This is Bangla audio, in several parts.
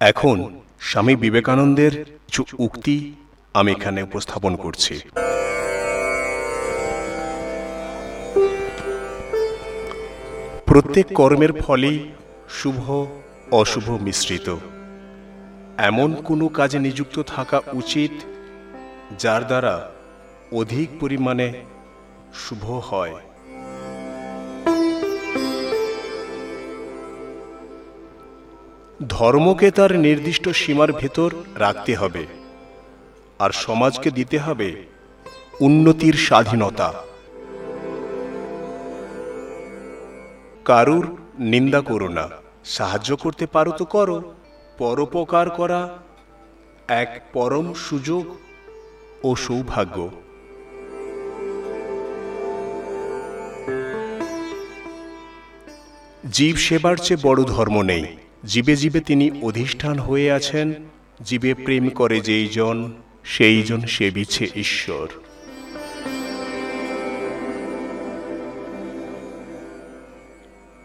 এখন স্বামী বিবেকানন্দের কিছু উক্তি আমি এখানে উপস্থাপন করছি। প্রত্যেক কর্মের ফলেই শুভ, অশুভ মিশ্রিত। এমন কোনো কাজে নিযুক্ত থাকা উচিত যার দ্বারা অধিক পরিমাণে শুভ হয়। ধর্মকে তার নির্দিষ্ট সীমার ভেতর রাখতে হবে, আর সমাজকে দিতে হবে উন্নতির স্বাধীনতা। কারুর নিন্দা করো না, সাহায্য করতে পারো তো করো, পরোপকার করা এক পরম সুযোগ ও সৌভাগ্য। জীব সেবার চেয়ে বড় ধর্ম নেই। জীবে জীবে তিনি অধিষ্ঠান হয়ে আছেন, জীবে প্রেম করে যেই জন, সেই জন সেবিছে ঈশ্বর।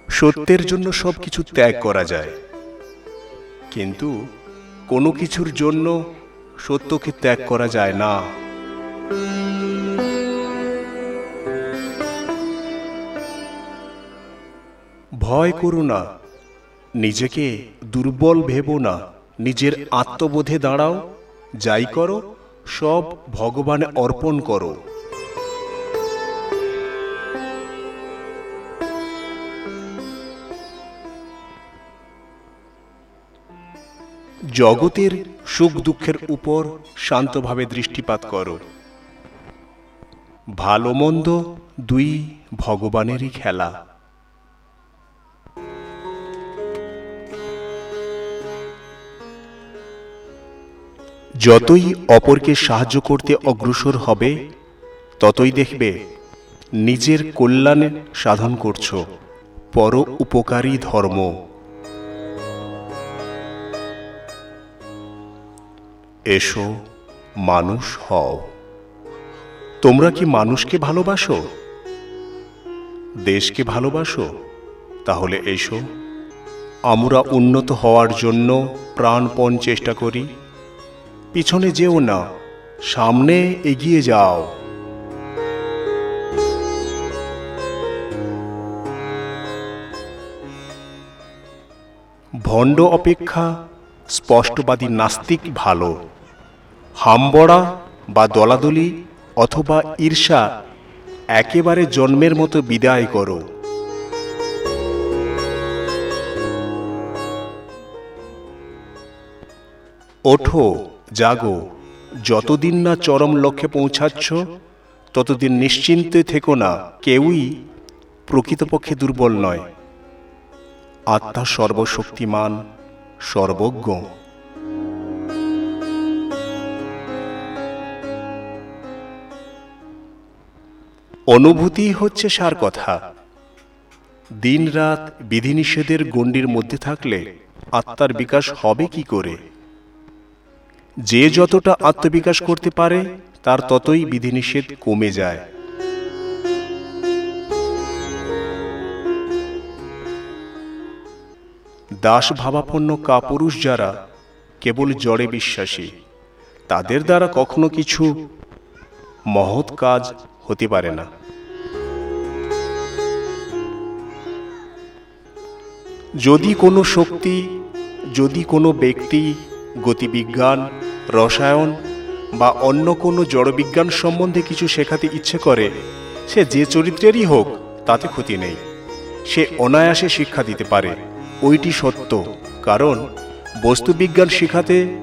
সত্যের জন্য সব কিছু ত্যাগ করা যায়, কিন্তু কোনো কিছুর জন্য সত্যকে ত্যাগ করা যায় না। ভয় করো না নিজেকে দুর্বল ভেবো না, নিজের আত্মবোধে দাঁড়াও, যাই করো, সব ভগবানে অর্পণ করো। জগতের সুখ দুঃখের উপর শান্তভাবে দৃষ্টিপাত করো। ভালো মন্দ দুই ভগবানেরই খেলা। যতই অপরকে সাহায্য করতে অগ্রসর হবে, ততই দেখবে নিজের কল্যাণে সাধন করছ। পর উপকারী ধর্ম। এসো, মানুষ হও। তোমরা কি মানুষকে ভালোবাসো? দেশকে ভালোবাসো? তাহলে এসো। আমরা উন্নত হওয়ার জন্য প্রাণপণ চেষ্টা করি। পিছনে যেও না, সামনে এগিয়ে যাও। ভণ্ড অপেক্ষা স্পষ্টবাদী নাস্তিক ভালো। হামবড়া বা দলাদলি অথবা ঈর্ষা একেবারে জন্মের মতো বিদায় করো। ওঠো। জাগো, যতদিন না চরম লক্ষ্যে পৌঁছাচ্ছ, ততদিন নিশ্চিন্তে থেকো না, কেউই প্রকৃতপক্ষে দুর্বল নয়। আত্মা সর্বশক্তিমান, সর্বজ্ঞ। অনুভূতি হচ্ছে সার কথা। দিন রাত বিধিনিষেধের গণ্ডির মধ্যে থাকলে আত্মার বিকাশ হবে কি করে? যে যতটা আত্মবিকাশ করতে পারে, তার ততই বিধিনিষেধ কমে যায়। দাস ভাবাপন্ন কাপুরুষ যারা কেবল জড়ে বিশ্বাসী, তাদের দ্বারা কখনো কিছু মহৎ কাজ হতে পারে না। যদি কোনো শক্তি, যদি কোনো ব্যক্তি গতিবিজ্ঞান, রসায়ন বা অন্য কোনো জড়বিজ্ঞান সম্বন্ধে কিছু শেখাতে ইচ্ছে করে, সে যে চরিত্রেরই হোক, তাতে ক্ষতি নেই। সে অনায়াসে শিক্ষা দিতে পারে। ওইটি সত্য। কারণ বস্তুবিজ্ঞান শিখাতে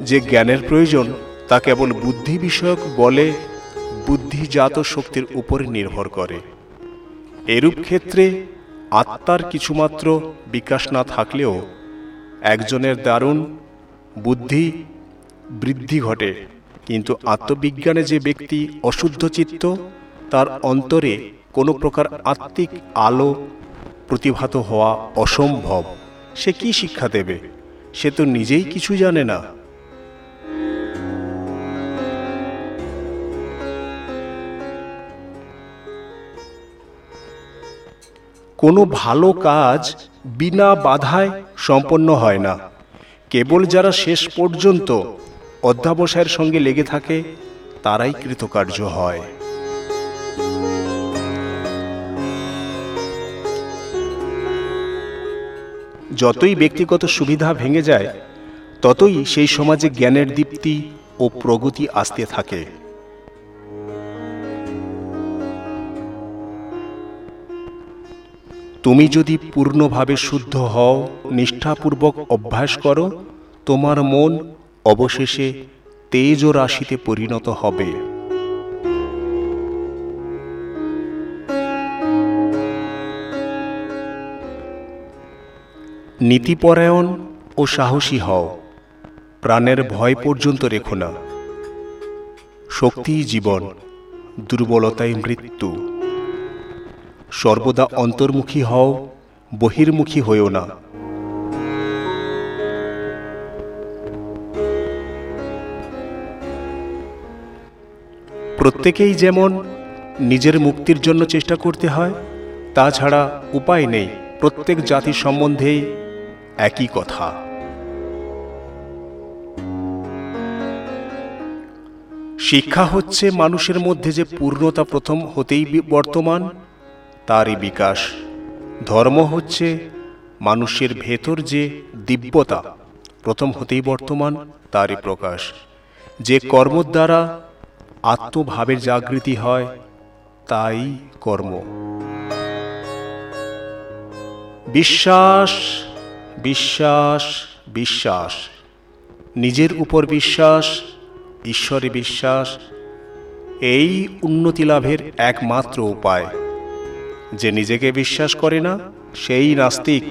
যে জ্ঞানের প্রয়োজন, তা কেবল বুদ্ধি বিষয়ক বলে বুদ্ধিজাত শক্তির উপরে নির্ভর করে। এরূপ ক্ষেত্রে আত্মার কিছুমাত্র বিকাশ না থাকলেও একজনের দারুণ বুদ্ধি বৃদ্ধি ঘটে, কিন্তু আত্মবিজ্ঞানে যে ব্যক্তি অশুদ্ধ চিত্ত, তার অন্তরে কোনো প্রকার আত্মিক আলো প্রতিভাত হওয়া অসম্ভব। সে কি শিক্ষা দেবে? সে তো নিজেই কিছু জানে না। কোনো ভালো কাজ বিনা বাধায় সম্পন্ন হয় না। কেবল যারা শেষ পর্যন্ত অধ্যাবসায়ের সঙ্গে লেগে থাকে, তারাই কৃতকার্য হয়। যতই ব্যক্তিগত সুবিধা ভেঙে যায়, ততই সেই সমাজে জ্ঞানের দীপ্তি ও প্রগতি আসতে থাকে। তুমি যদি পূর্ণভাবে শুদ্ধ হও, নিষ্ঠাপূর্বক অভ্যাস করো, তোমার মন অবশেষে তেজ রাশিতে পরিণত হবে। নীতিপরায়ণ ও সাহসী হও। প্রাণের ভয় পর্যন্ত রেখো না। শক্তিই জীবন দুর্বলতাই মৃত্যু। সর্বদা অন্তর্মুখী হও, বহির্মুখী হইও না। প্রত্যেকেই যেমন নিজের মুক্তির জন্য চেষ্টা করতে হয় তাছাড়া উপায় নেই প্রত্যেক জাতির সম্বন্ধেই একই কথা। শিক্ষা হচ্ছে মানুষের মধ্যে যে পূর্ণতা প্রথম হতেই বর্তমান তারই বিকাশ। ধর্ম হচ্ছে মানুষের ভেতর যে দিব্যতা, প্রথম হতেই বর্তমান, তারই প্রকাশ। যে কর্ম দ্বারা আত্মভাবের জাগৃতি হয়, তাই কর্ম। বিশ্বাস বিশ্বাস বিশ্বাস। নিজের উপর বিশ্বাস, ঈশ্বরে বিশ্বাস, এই উন্নতি লাভের একমাত্র উপায়। যে নিজেকে বিশ্বাস করে না, সেই নাস্তিক।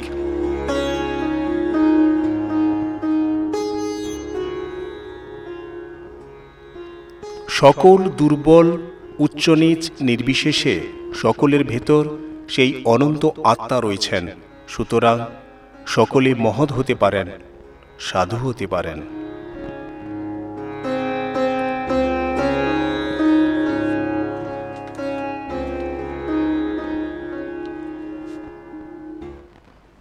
সকল দুর্বল উচ্চ নীচ নির্বিশেষে সকলের ভেতর সেই অনন্ত আত্মা রয়েছেন। সুতরাং সকলে মহৎ হতে পারেন, সাধু হতে পারেন।